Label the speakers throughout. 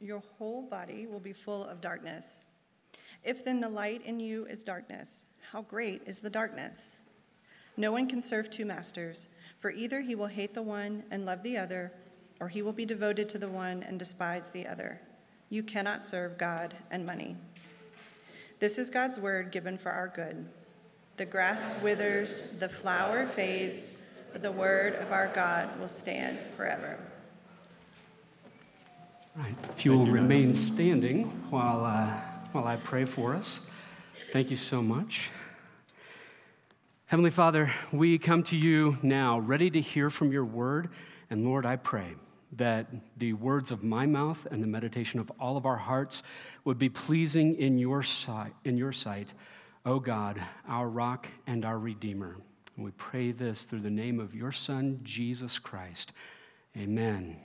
Speaker 1: your whole body will be full of darkness. If then the light in you is darkness, how great is the darkness? No one can serve two masters, for either he will hate the one and love the other, or he will be devoted to the one and despise the other. You cannot serve God and money. This is God's word given for our good. The grass withers, the flower fades, but the word of our God will stand forever.
Speaker 2: Right. If you will remain standing while, uh, while I pray for us. Thank you so much. Heavenly Father, we come to you now ready to hear from your word. And Lord, I pray that the words of my mouth and the meditation of all of our hearts would be pleasing in your sight, in your sight, O God, our rock and our redeemer. And we pray this through the name of your Son, Jesus Christ. Amen.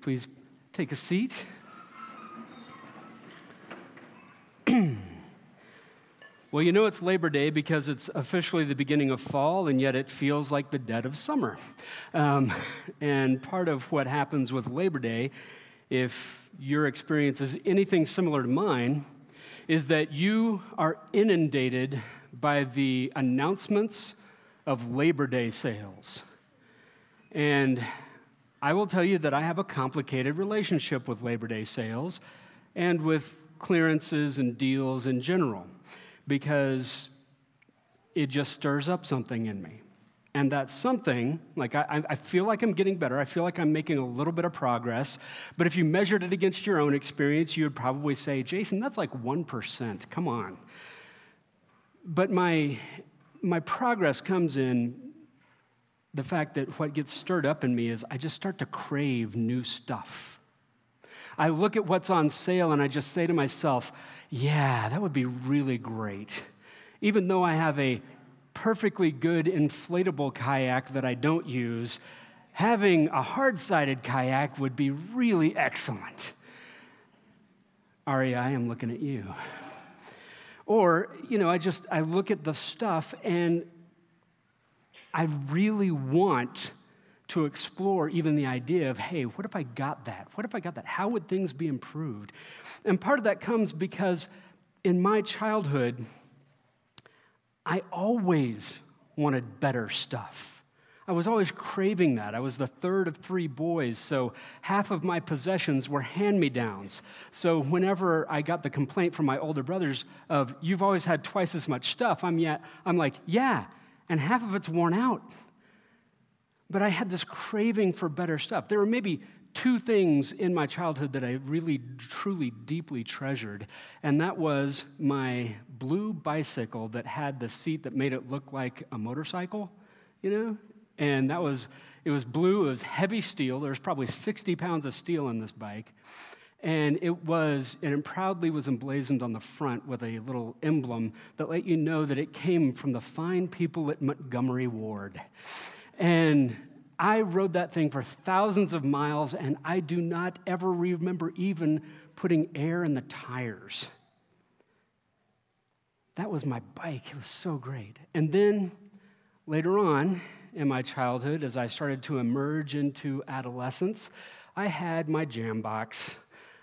Speaker 2: Please Take a seat. well, you know it's Labor Day because it's officially the beginning of fall, and yet it feels like the dead of summer. Um, and part of what happens with Labor Day, if your experience is anything similar to mine, is that you are inundated by the announcements of Labor Day sales. And I will tell you that I have a complicated relationship with Labor Day sales and with clearances and deals in general because it just stirs up something in me. And that something, like I, I, feel like I'm getting better. I feel like I'm making a little bit of progress. But if you measured it against your own experience, you would probably say, Jason, that's like 1%. Come on. But my, my progress comes in the fact that what gets stirred up in me is I just start to crave new stuff. I look at what's on sale and I just say to myself, yeah, that would be really great. Even though I have a perfectly good inflatable kayak that I don't use, having a hard sided kayak would be really excellent. REI, I'm looking at you. Or, you know, I just, I look at the stuff and I really want to explore even the idea of, hey, what if I got that? What if I got that? How would things be improved? And part of that comes because in my childhood, I always wanted better stuff. I was always craving that. I was the third of three boys, so half of my possessions were hand me downs. So whenever I got the complaint from my older brothers of, you've always had twice as much stuff, I'm, yet, I'm like, yeah, and half of it's worn out. But I had this craving for better stuff. There were maybe two things in my childhood that I really, truly, deeply treasured, and that was my blue bicycle that had the seat that made it look like a motorcycle, you know? And that was, it was blue, it was heavy steel. There was probably 60 pounds of steel in this bike. And it was, and it proudly was emblazoned on the front with a little emblem that let you know that it came from the fine people at Montgomery Ward. And I rode that thing for thousands of miles, and I do not ever remember even putting air in the tires. That was my bike. It was so great. And then later on in my childhood, as I started to emerge into adolescence, I had my Jambox.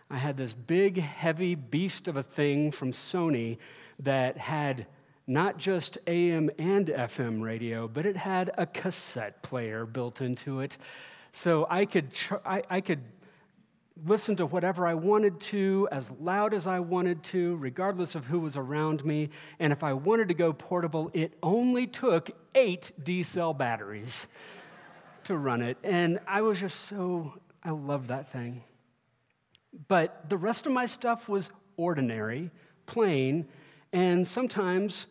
Speaker 2: I had this big, heavy beast of a thing from Sony that had not just AM and FM radio, but it had a cassette player built into it. So I could, tr- I, I could listen to whatever I wanted to, as loud as I wanted to, regardless of who was around me. And if I wanted to go portable, it only took eight D cell batteries to run it. And I was just so, I love that thing. But the rest of my stuff was ordinary, plain, and sometimes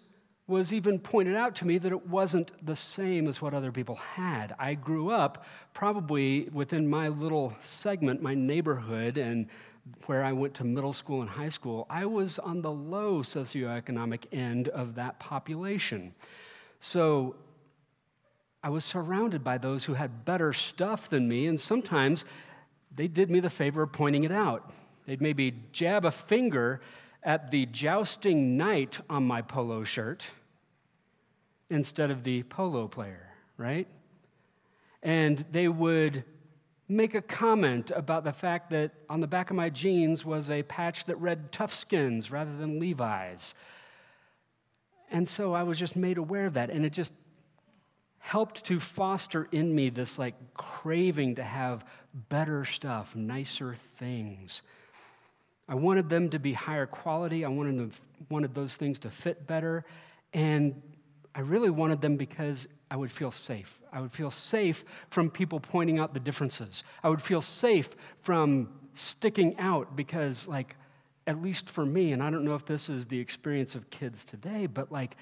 Speaker 2: was even pointed out to me that it wasn't the same as what other people had. I grew up probably within my little segment, my neighborhood, and where I went to middle school and high school, I was on the low socioeconomic end of that population. So I was surrounded by those who had better stuff than me, and sometimes they did me the favor of pointing it out. They'd maybe jab a finger at the jousting knight on my polo shirt instead of the polo player, right? And they would make a comment about the fact that on the back of my jeans was a patch that read Toughskins rather than Levi's. And so I was just made aware of that, and it just helped to foster in me this like craving to have better stuff, nicer things. I wanted them to be higher quality. I wanted, them, wanted those things to fit better. And I really wanted them because I would feel safe. I would feel safe from people pointing out the differences. I would feel safe from sticking out because, like, at least for me, and I don't know if this is the experience of kids today, but like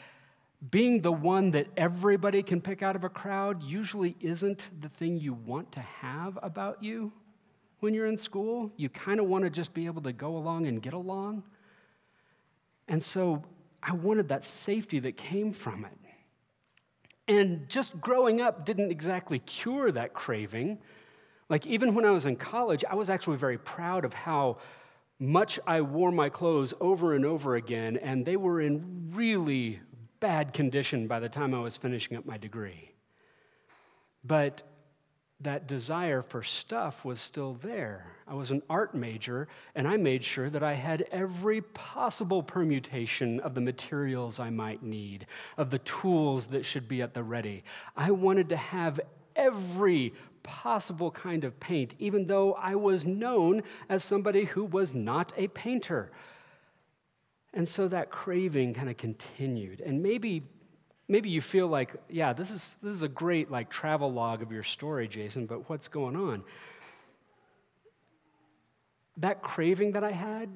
Speaker 2: being the one that everybody can pick out of a crowd usually isn't the thing you want to have about you when you're in school. You kind of want to just be able to go along and get along. And so I wanted that safety that came from it. And just growing up didn't exactly cure that craving. Like, even when I was in college, I was actually very proud of how much I wore my clothes over and over again, and they were in really bad condition by the time I was finishing up my degree. But that desire for stuff was still there. I was an art major, and I made sure that I had every possible permutation of the materials I might need, of the tools that should be at the ready. I wanted to have every possible kind of paint, even though I was known as somebody who was not a painter. And so that craving kind of continued. And maybe maybe you feel like, yeah, this is, this is a great like travel log of your story, Jason, but what's going on? That craving that I had,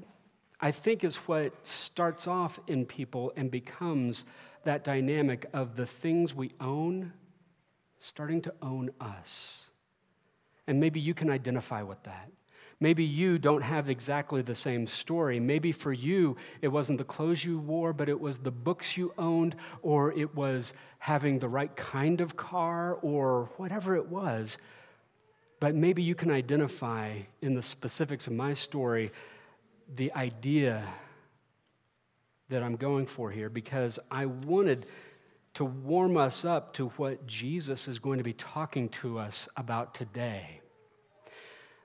Speaker 2: I think is what starts off in people and becomes that dynamic of the things we own starting to own us. And maybe you can identify with that. Maybe you don't have exactly the same story. Maybe for you, it wasn't the clothes you wore, but it was the books you owned, or it was having the right kind of car, or whatever it was. But maybe you can identify in the specifics of my story the idea that I'm going for here because I wanted to warm us up to what Jesus is going to be talking to us about today.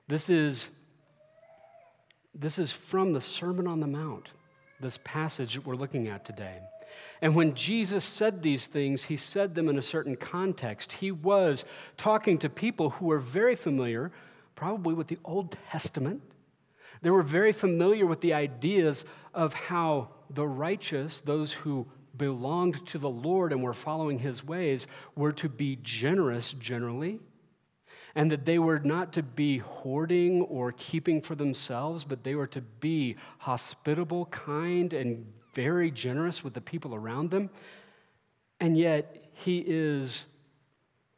Speaker 2: This is this is from the Sermon on the Mount, this passage that we're looking at today. And when Jesus said these things, he said them in a certain context. He was talking to people who were very familiar, probably with the Old Testament. They were very familiar with the ideas of how the righteous, those who belonged to the Lord and were following his ways, were to be generous generally and that they were not to be hoarding or keeping for themselves, but they were to be hospitable, kind, and very generous with the people around them. And yet, he is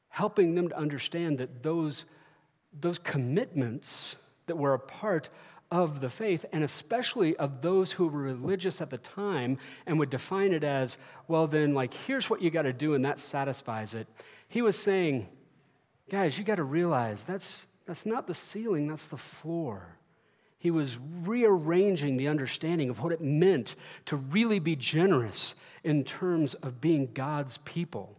Speaker 2: helping them to understand that those, those commitments that were a part of the faith, and especially of those who were religious at the time and would define it as, well, then, like, here's what you got to do, and that satisfies it. He was saying, Guys, you got to realize that's, that's not the ceiling, that's the floor. He was rearranging the understanding of what it meant to really be generous in terms of being God's people,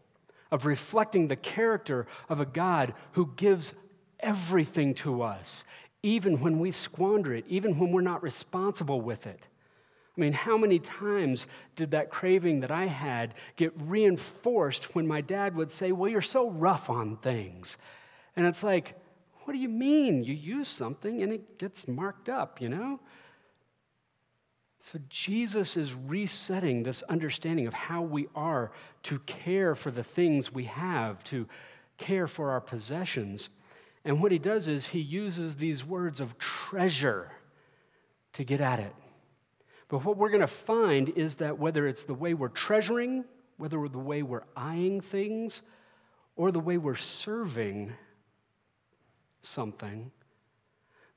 Speaker 2: of reflecting the character of a God who gives everything to us, even when we squander it, even when we're not responsible with it. I mean, how many times did that craving that I had get reinforced when my dad would say, Well, you're so rough on things? And it's like, What do you mean? You use something and it gets marked up, you know? So Jesus is resetting this understanding of how we are to care for the things we have, to care for our possessions. And what he does is he uses these words of treasure to get at it. But what we're going to find is that whether it's the way we're treasuring, whether the way we're eyeing things, or the way we're serving something,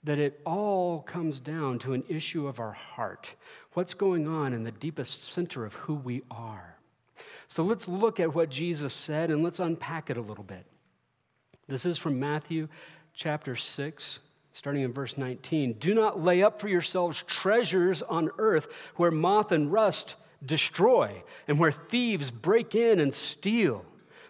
Speaker 2: that it all comes down to an issue of our heart. What's going on in the deepest center of who we are? So let's look at what Jesus said and let's unpack it a little bit. This is from Matthew chapter 6, starting in verse 19. Do not lay up for yourselves treasures on earth where moth and rust destroy and where thieves break in and steal,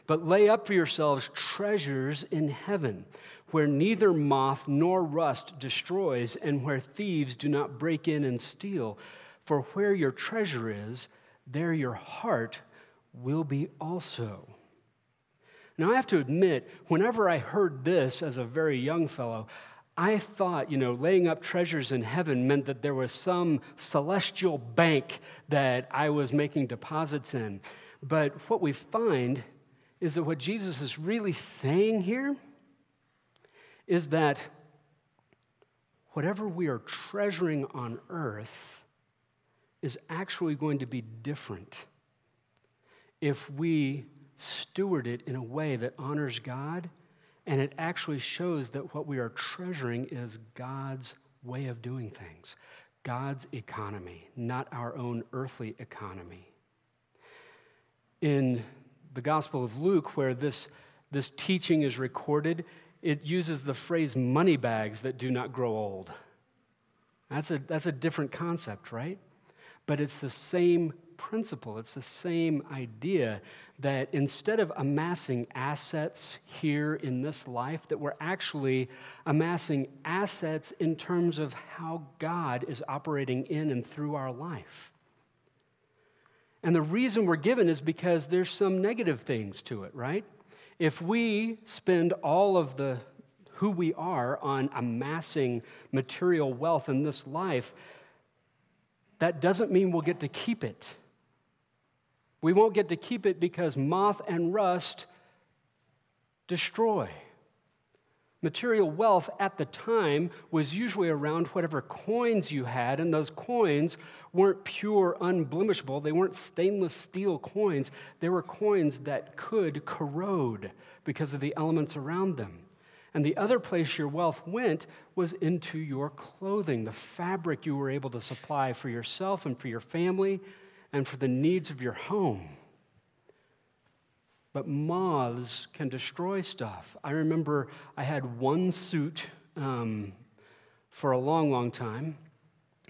Speaker 2: but lay up for yourselves treasures in heaven where neither moth nor rust destroys and where thieves do not break in and steal. For where your treasure is, there your heart will be also. Now, I have to admit, whenever I heard this as a very young fellow, I thought, you know, laying up treasures in heaven meant that there was some celestial bank that I was making deposits in. But what we find is that what Jesus is really saying here is that whatever we are treasuring on earth is actually going to be different if we steward it in a way that honors God and it actually shows that what we are treasuring is God's way of doing things, God's economy, not our own earthly economy. In the Gospel of Luke, where this, this teaching is recorded, it uses the phrase money bags that do not grow old. That's a, that's a different concept, right? But it's the same principle, it's the same idea that instead of amassing assets here in this life, that we're actually amassing assets in terms of how God is operating in and through our life. And the reason we're given is because there's some negative things to it, right? If we spend all of the who we are on amassing material wealth in this life, that doesn't mean we'll get to keep it. We won't get to keep it because moth and rust destroy. Material wealth at the time was usually around whatever coins you had, and those coins weren't pure, unblemishable. They weren't stainless steel coins. They were coins that could corrode because of the elements around them. And the other place your wealth went was into your clothing, the fabric you were able to supply for yourself and for your family and for the needs of your home. But moths can destroy stuff. I remember I had one suit um, for a long, long time.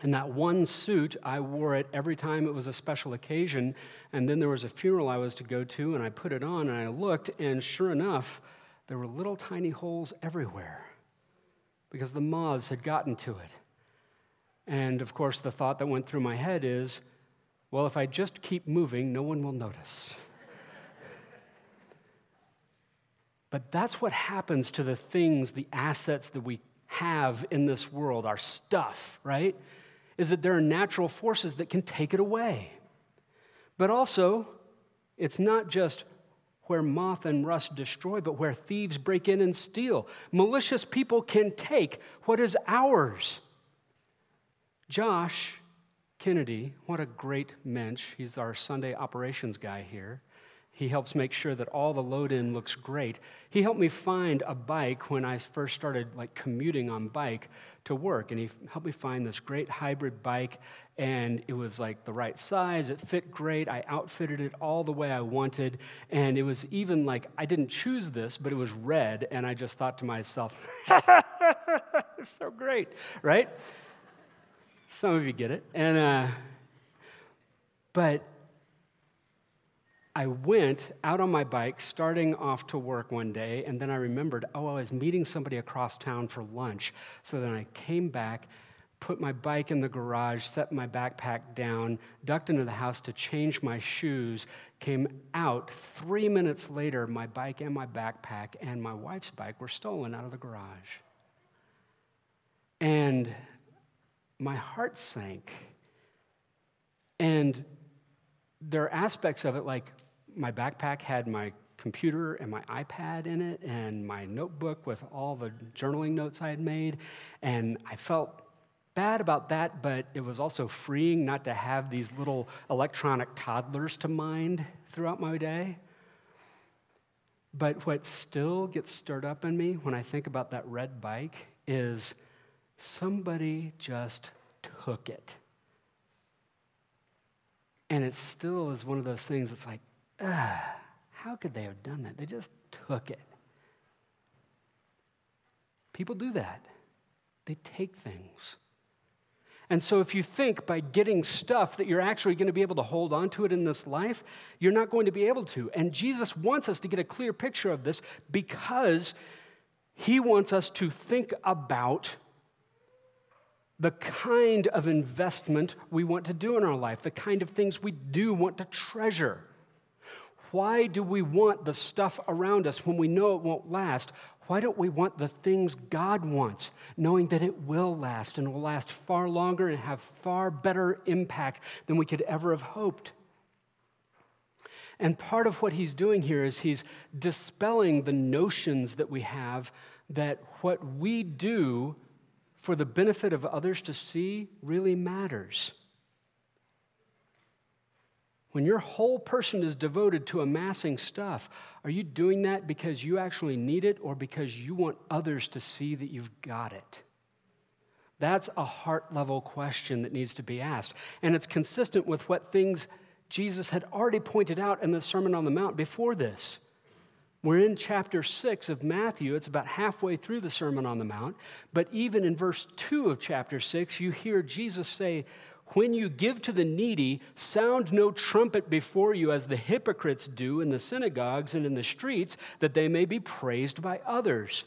Speaker 2: And that one suit, I wore it every time it was a special occasion. And then there was a funeral I was to go to, and I put it on and I looked, and sure enough, there were little tiny holes everywhere because the moths had gotten to it. And of course, the thought that went through my head is well, if I just keep moving, no one will notice. but that's what happens to the things, the assets that we have in this world, our stuff, right? Is that there are natural forces that can take it away. But also, it's not just where moth and rust destroy, but where thieves break in and steal. Malicious people can take what is ours. Josh Kennedy, what a great mensch. He's our Sunday operations guy here. He helps make sure that all the load in looks great. He helped me find a bike when I first started like commuting on bike to work and he helped me find this great hybrid bike and it was like the right size, it fit great. I outfitted it all the way I wanted and it was even like I didn't choose this, but it was red and I just thought to myself, so great, right? Some of you get it. And, uh, but I went out on my bike, starting off to work one day, and then I remembered, oh, I was meeting somebody across town for lunch. So then I came back, put my bike in the garage, set my backpack down, ducked into the house to change my shoes, came out. Three minutes later, my bike and my backpack and my wife's bike were stolen out of the garage. And my heart sank. And there are aspects of it, like my backpack had my computer and my iPad in it, and my notebook with all the journaling notes I had made. And I felt bad about that, but it was also freeing not to have these little electronic toddlers to mind throughout my day. But what still gets stirred up in me when I think about that red bike is somebody just took it. And it still is one of those things that's like, how could they have done that? They just took it. People do that, they take things. And so, if you think by getting stuff that you're actually going to be able to hold on to it in this life, you're not going to be able to. And Jesus wants us to get a clear picture of this because he wants us to think about the kind of investment we want to do in our life, the kind of things we do want to treasure. Why do we want the stuff around us when we know it won't last? Why don't we want the things God wants, knowing that it will last and will last far longer and have far better impact than we could ever have hoped? And part of what he's doing here is he's dispelling the notions that we have that what we do for the benefit of others to see really matters. When your whole person is devoted to amassing stuff, are you doing that because you actually need it or because you want others to see that you've got it? That's a heart level question that needs to be asked. And it's consistent with what things Jesus had already pointed out in the Sermon on the Mount before this. We're in chapter 6 of Matthew. It's about halfway through the Sermon on the Mount. But even in verse 2 of chapter 6, you hear Jesus say, when you give to the needy, sound no trumpet before you as the hypocrites do in the synagogues and in the streets, that they may be praised by others.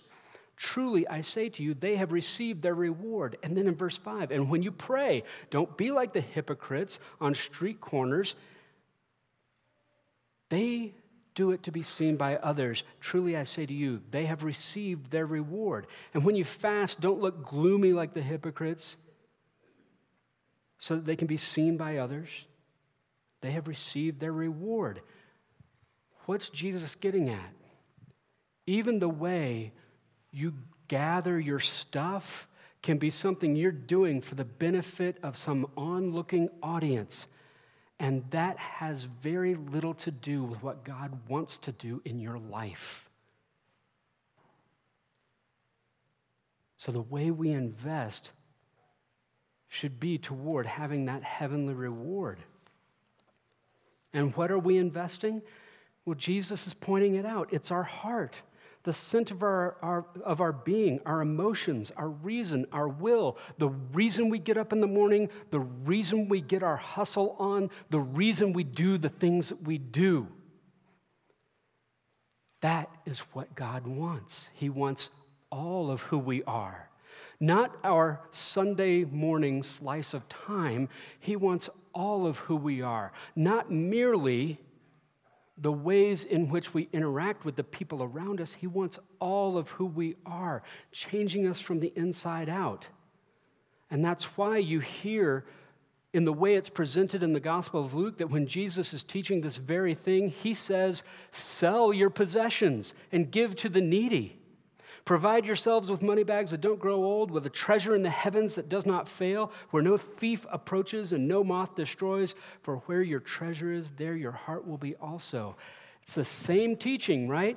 Speaker 2: Truly, I say to you, they have received their reward. And then in verse 5, and when you pray, don't be like the hypocrites on street corners. They do it to be seen by others. Truly, I say to you, they have received their reward. And when you fast, don't look gloomy like the hypocrites so that they can be seen by others. They have received their reward. What's Jesus getting at? Even the way you gather your stuff can be something you're doing for the benefit of some onlooking audience. And that has very little to do with what God wants to do in your life. So, the way we invest should be toward having that heavenly reward. And what are we investing? Well, Jesus is pointing it out. It's our heart, the scent of our, our, of our being, our emotions, our reason, our will, the reason we get up in the morning, the reason we get our hustle on, the reason we do the things that we do. That is what God wants. He wants all of who we are. Not our Sunday morning slice of time. He wants all of who we are, not merely the ways in which we interact with the people around us. He wants all of who we are, changing us from the inside out. And that's why you hear in the way it's presented in the Gospel of Luke that when Jesus is teaching this very thing, he says, Sell your possessions and give to the needy. Provide yourselves with money bags that don't grow old, with a treasure in the heavens that does not fail, where no thief approaches and no moth destroys. For where your treasure is, there your heart will be also. It's the same teaching, right?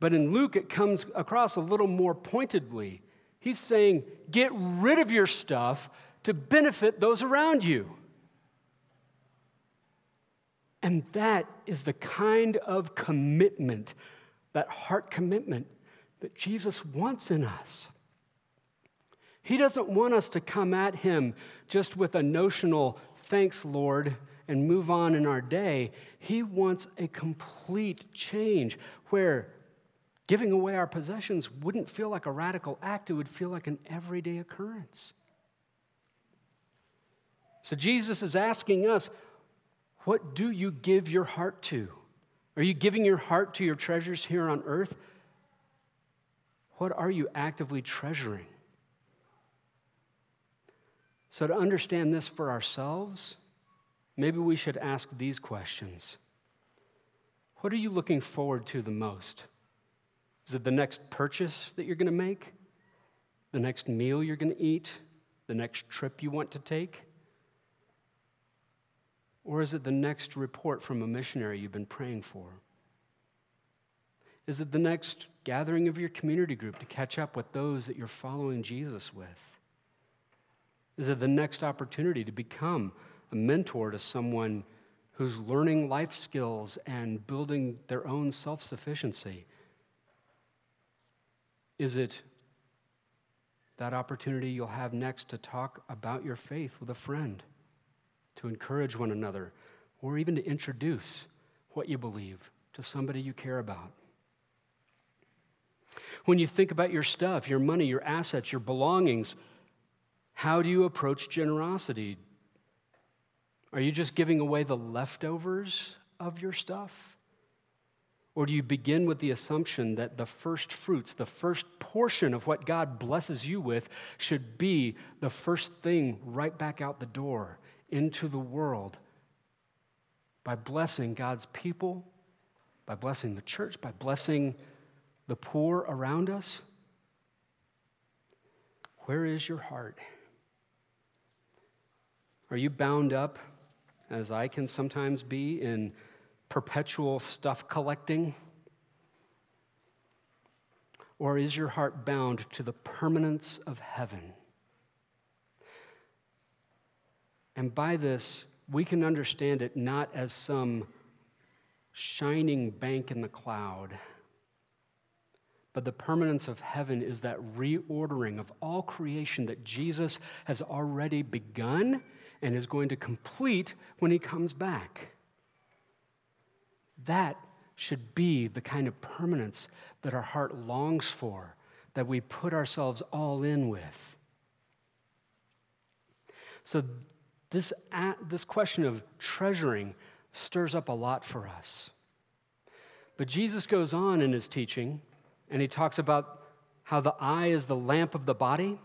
Speaker 2: But in Luke, it comes across a little more pointedly. He's saying, get rid of your stuff to benefit those around you. And that is the kind of commitment, that heart commitment that Jesus wants in us. He doesn't want us to come at Him just with a notional, thanks, Lord, and move on in our day. He wants a complete change where giving away our possessions wouldn't feel like a radical act, it would feel like an everyday occurrence. So Jesus is asking us, what do you give your heart to? Are you giving your heart to your treasures here on earth? What are you actively treasuring? So, to understand this for ourselves, maybe we should ask these questions What are you looking forward to the most? Is it the next purchase that you're going to make? The next meal you're going to eat? The next trip you want to take? Or is it the next report from a missionary you've been praying for? Is it the next gathering of your community group to catch up with those that you're following Jesus with? Is it the next opportunity to become a mentor to someone who's learning life skills and building their own self sufficiency? Is it that opportunity you'll have next to talk about your faith with a friend, to encourage one another, or even to introduce what you believe to somebody you care about? When you think about your stuff, your money, your assets, your belongings, how do you approach generosity? Are you just giving away the leftovers of your stuff? Or do you begin with the assumption that the first fruits, the first portion of what God blesses you with, should be the first thing right back out the door into the world by blessing God's people, by blessing the church, by blessing the poor around us? Where is your heart? Are you bound up, as I can sometimes be, in perpetual stuff collecting? Or is your heart bound to the permanence of heaven? And by this, we can understand it not as some shining bank in the cloud but the permanence of heaven is that reordering of all creation that Jesus has already begun and is going to complete when he comes back. That should be the kind of permanence that our heart longs for, that we put ourselves all in with. So, this, this question of treasuring stirs up a lot for us. But Jesus goes on in his teaching and he talks about how the eye is the lamp of the body.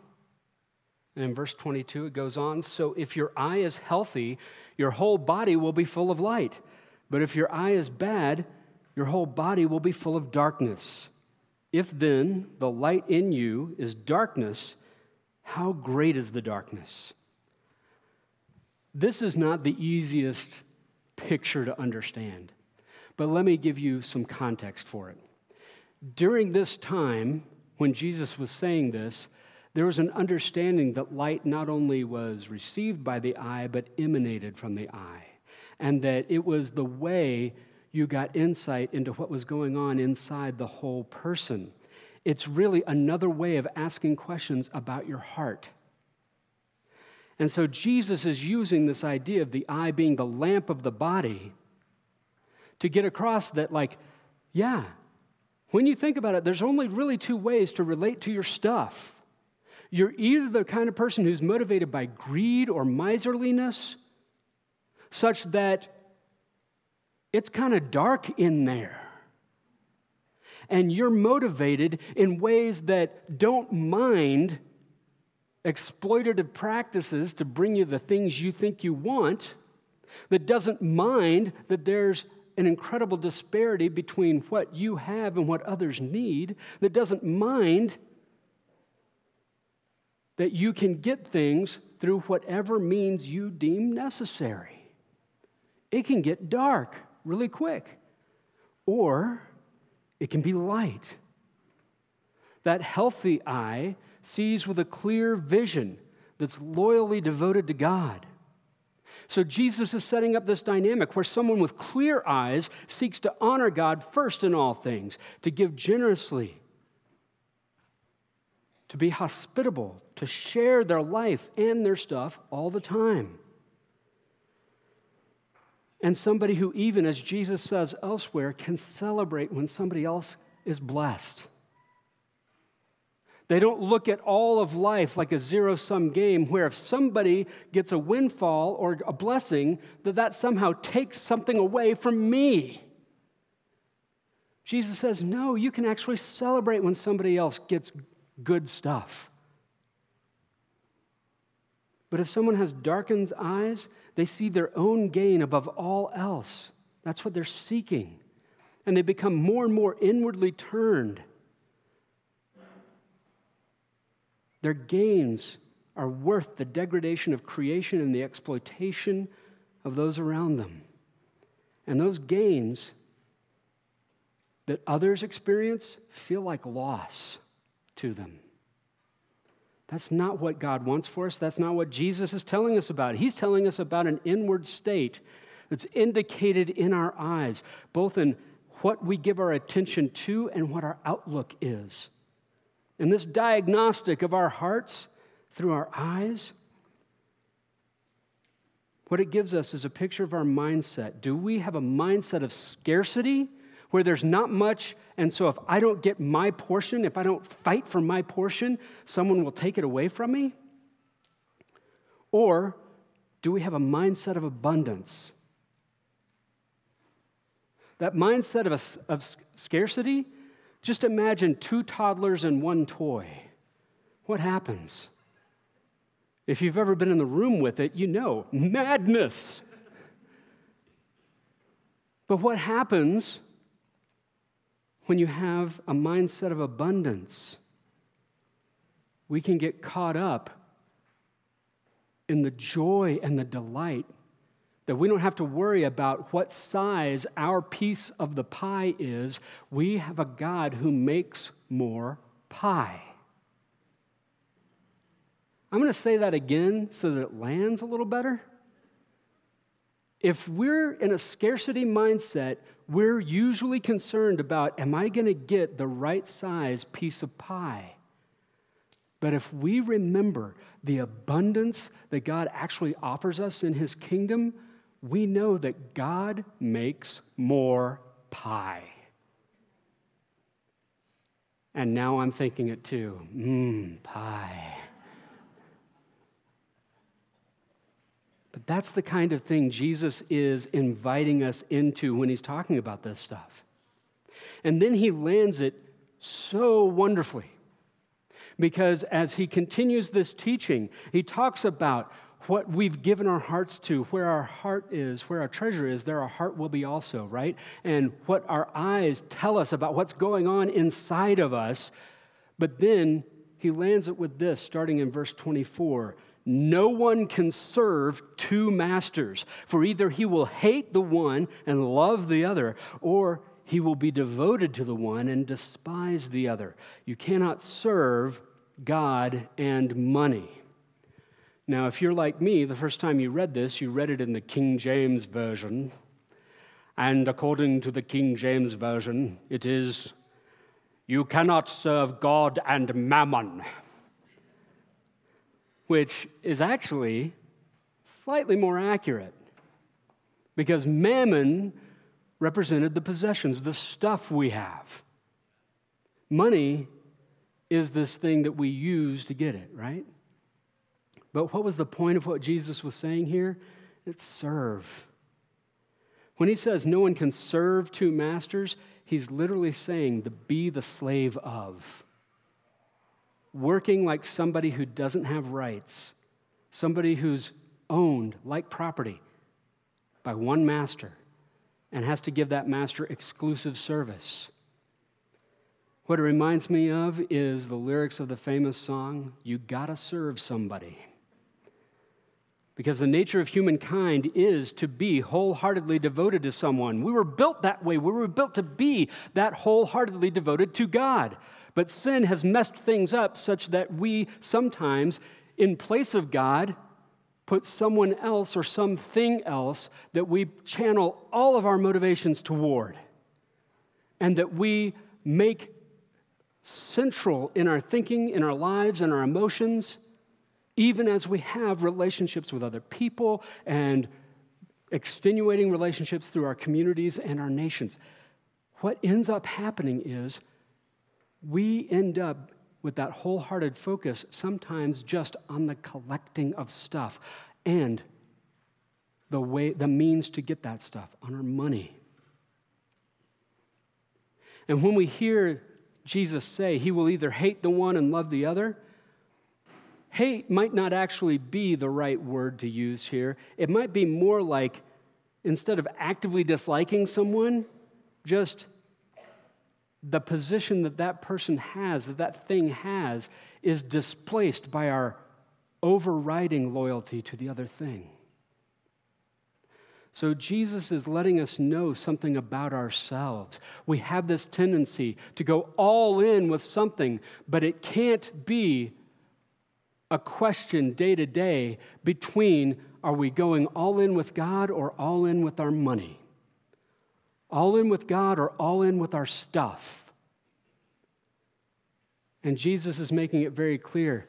Speaker 2: And in verse 22, it goes on So if your eye is healthy, your whole body will be full of light. But if your eye is bad, your whole body will be full of darkness. If then the light in you is darkness, how great is the darkness? This is not the easiest picture to understand, but let me give you some context for it. During this time, when Jesus was saying this, there was an understanding that light not only was received by the eye, but emanated from the eye. And that it was the way you got insight into what was going on inside the whole person. It's really another way of asking questions about your heart. And so Jesus is using this idea of the eye being the lamp of the body to get across that, like, yeah, when you think about it, there's only really two ways to relate to your stuff. You're either the kind of person who's motivated by greed or miserliness, such that it's kind of dark in there. And you're motivated in ways that don't mind exploitative practices to bring you the things you think you want, that doesn't mind that there's an incredible disparity between what you have and what others need, that doesn't mind that you can get things through whatever means you deem necessary. It can get dark really quick, or it can be light. That healthy eye sees with a clear vision that's loyally devoted to God. So Jesus is setting up this dynamic where someone with clear eyes seeks to honor God first in all things, to give generously, to be hospitable, to share their life and their stuff all the time. And somebody who, even as Jesus says elsewhere, can celebrate when somebody else is blessed. They don't look at all of life like a zero sum game where if somebody gets a windfall or a blessing, that that somehow takes something away from me. Jesus says, no, you can actually celebrate when somebody else gets good stuff. But if someone has darkened eyes, they see their own gain above all else. That's what they're seeking. And they become more and more inwardly turned. Their gains are worth the degradation of creation and the exploitation of those around them. And those gains that others experience feel like loss to them. That's not what God wants for us. That's not what Jesus is telling us about. He's telling us about an inward state that's indicated in our eyes, both in what we give our attention to and what our outlook is. And this diagnostic of our hearts through our eyes, what it gives us is a picture of our mindset. Do we have a mindset of scarcity where there's not much, and so if I don't get my portion, if I don't fight for my portion, someone will take it away from me? Or do we have a mindset of abundance? That mindset of, a, of scarcity, just imagine two toddlers and one toy. What happens? If you've ever been in the room with it, you know madness. But what happens when you have a mindset of abundance? We can get caught up in the joy and the delight that we don't have to worry about what size our piece of the pie is. We have a God who makes more pie. I'm going to say that again so that it lands a little better. If we're in a scarcity mindset, we're usually concerned about am I going to get the right size piece of pie? But if we remember the abundance that God actually offers us in His kingdom, we know that God makes more pie. And now I'm thinking it too. Mmm, pie. But that's the kind of thing Jesus is inviting us into when he's talking about this stuff. And then he lands it so wonderfully. Because as he continues this teaching, he talks about what we've given our hearts to, where our heart is, where our treasure is, there our heart will be also, right? And what our eyes tell us about what's going on inside of us. But then he lands it with this, starting in verse 24 No one can serve two masters, for either he will hate the one and love the other, or he will be devoted to the one and despise the other. You cannot serve God and money. Now, if you're like me, the first time you read this, you read it in the King James Version. And according to the King James Version, it is, You cannot serve God and mammon, which is actually slightly more accurate because mammon represented the possessions, the stuff we have. Money is this thing that we use to get it, right? But what was the point of what Jesus was saying here? It's serve. When he says no one can serve two masters, he's literally saying to be the slave of. Working like somebody who doesn't have rights, somebody who's owned like property by one master and has to give that master exclusive service. What it reminds me of is the lyrics of the famous song, You Gotta Serve Somebody. Because the nature of humankind is to be wholeheartedly devoted to someone. We were built that way. We were built to be that wholeheartedly devoted to God. But sin has messed things up such that we sometimes, in place of God, put someone else or something else that we channel all of our motivations toward. And that we make central in our thinking, in our lives, in our emotions even as we have relationships with other people and extenuating relationships through our communities and our nations. What ends up happening is we end up with that wholehearted focus sometimes just on the collecting of stuff and the way the means to get that stuff on our money. And when we hear Jesus say he will either hate the one and love the other, hate might not actually be the right word to use here. It might be more like instead of actively disliking someone, just the position that that person has, that that thing has, is displaced by our overriding loyalty to the other thing. So Jesus is letting us know something about ourselves. We have this tendency to go all in with something, but it can't be a question day to day between are we going all in with God or all in with our money? All in with God or all in with our stuff? And Jesus is making it very clear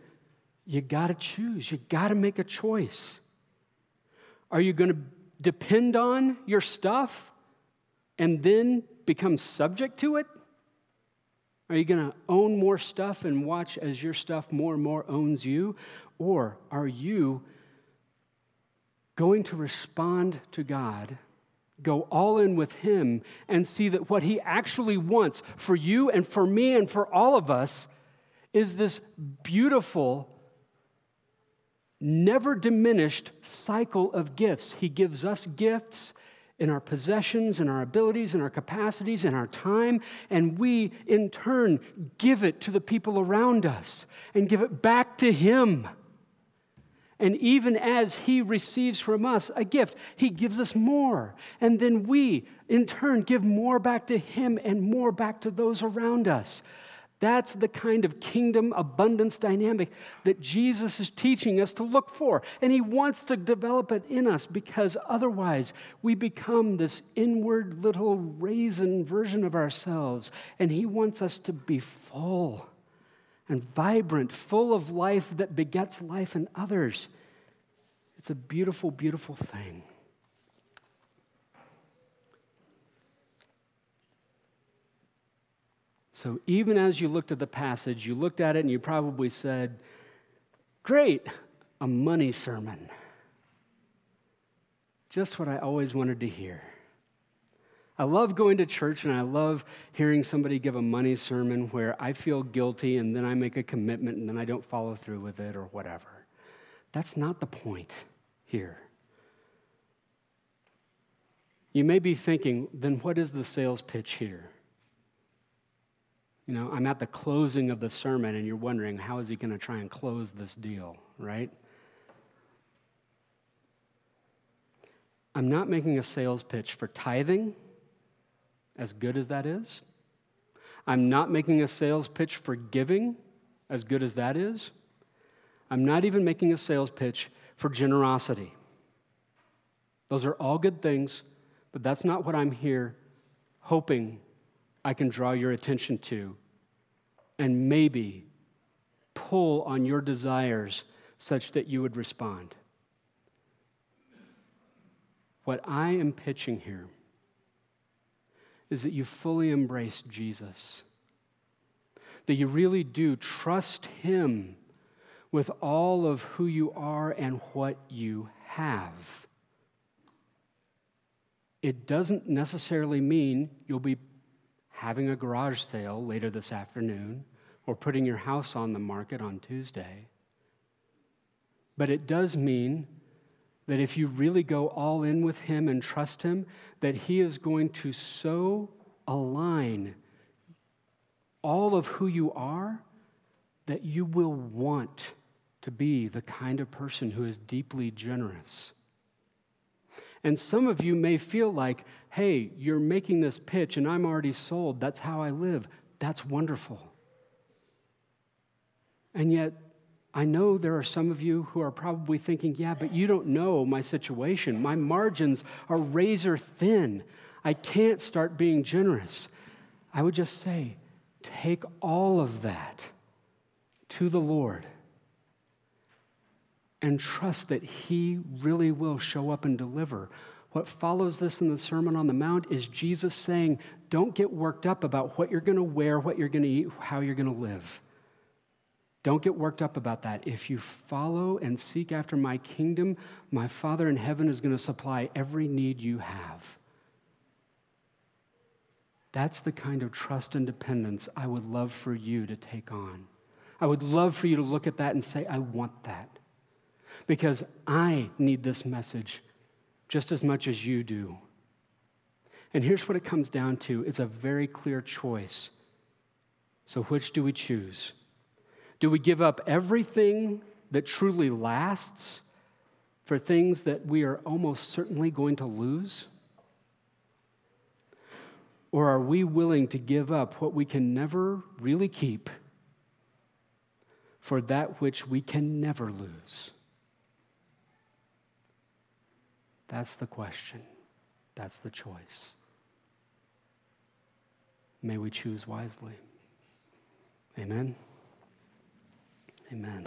Speaker 2: you got to choose, you got to make a choice. Are you going to depend on your stuff and then become subject to it? Are you going to own more stuff and watch as your stuff more and more owns you? Or are you going to respond to God, go all in with Him, and see that what He actually wants for you and for me and for all of us is this beautiful, never diminished cycle of gifts? He gives us gifts in our possessions, in our abilities, in our capacities, in our time, and we in turn give it to the people around us and give it back to Him. And even as He receives from us a gift, He gives us more. And then we, in turn, give more back to Him and more back to those around us. That's the kind of kingdom abundance dynamic that Jesus is teaching us to look for. And he wants to develop it in us because otherwise we become this inward little raisin version of ourselves. And he wants us to be full and vibrant, full of life that begets life in others. It's a beautiful, beautiful thing. So even as you looked at the passage, you looked at it and you probably said, Great, a money sermon. Just what I always wanted to hear. I love going to church and I love hearing somebody give a money sermon where I feel guilty and then I make a commitment and then I don't follow through with it or whatever. That's not the point here. You may be thinking, then what is the sales pitch here? You know, I'm at the closing of the sermon and you're wondering, how is he going to try and close this deal, right? I'm not making a sales pitch for tithing, as good as that is. I'm not making a sales pitch for giving, as good as that is. I'm not even making a sales pitch for generosity. Those are all good things, but that's not what I'm here hoping I can draw your attention to and maybe pull on your desires such that you would respond. What I am pitching here is that you fully embrace Jesus, that you really do trust Him with all of who you are and what you have. It doesn't necessarily mean you'll be having a garage sale later this afternoon or putting your house on the market on Tuesday. But it does mean that if you really go all in with Him and trust Him, that He is going to so align all of who you are that you will want to be the kind of person who is deeply generous. And some of you may feel like, hey, you're making this pitch and I'm already sold. That's how I live. That's wonderful. And yet, I know there are some of you who are probably thinking, yeah, but you don't know my situation. My margins are razor thin. I can't start being generous. I would just say, take all of that to the Lord and trust that He really will show up and deliver. What follows this in the Sermon on the Mount is Jesus saying, Don't get worked up about what you're going to wear, what you're going to eat, how you're going to live. Don't get worked up about that. If you follow and seek after my kingdom, my Father in heaven is going to supply every need you have. That's the kind of trust and dependence I would love for you to take on. I would love for you to look at that and say, I want that. Because I need this message just as much as you do. And here's what it comes down to it's a very clear choice. So, which do we choose? Do we give up everything that truly lasts for things that we are almost certainly going to lose? Or are we willing to give up what we can never really keep for that which we can never lose? That's the question. That's the choice. May we choose wisely. Amen. Amen.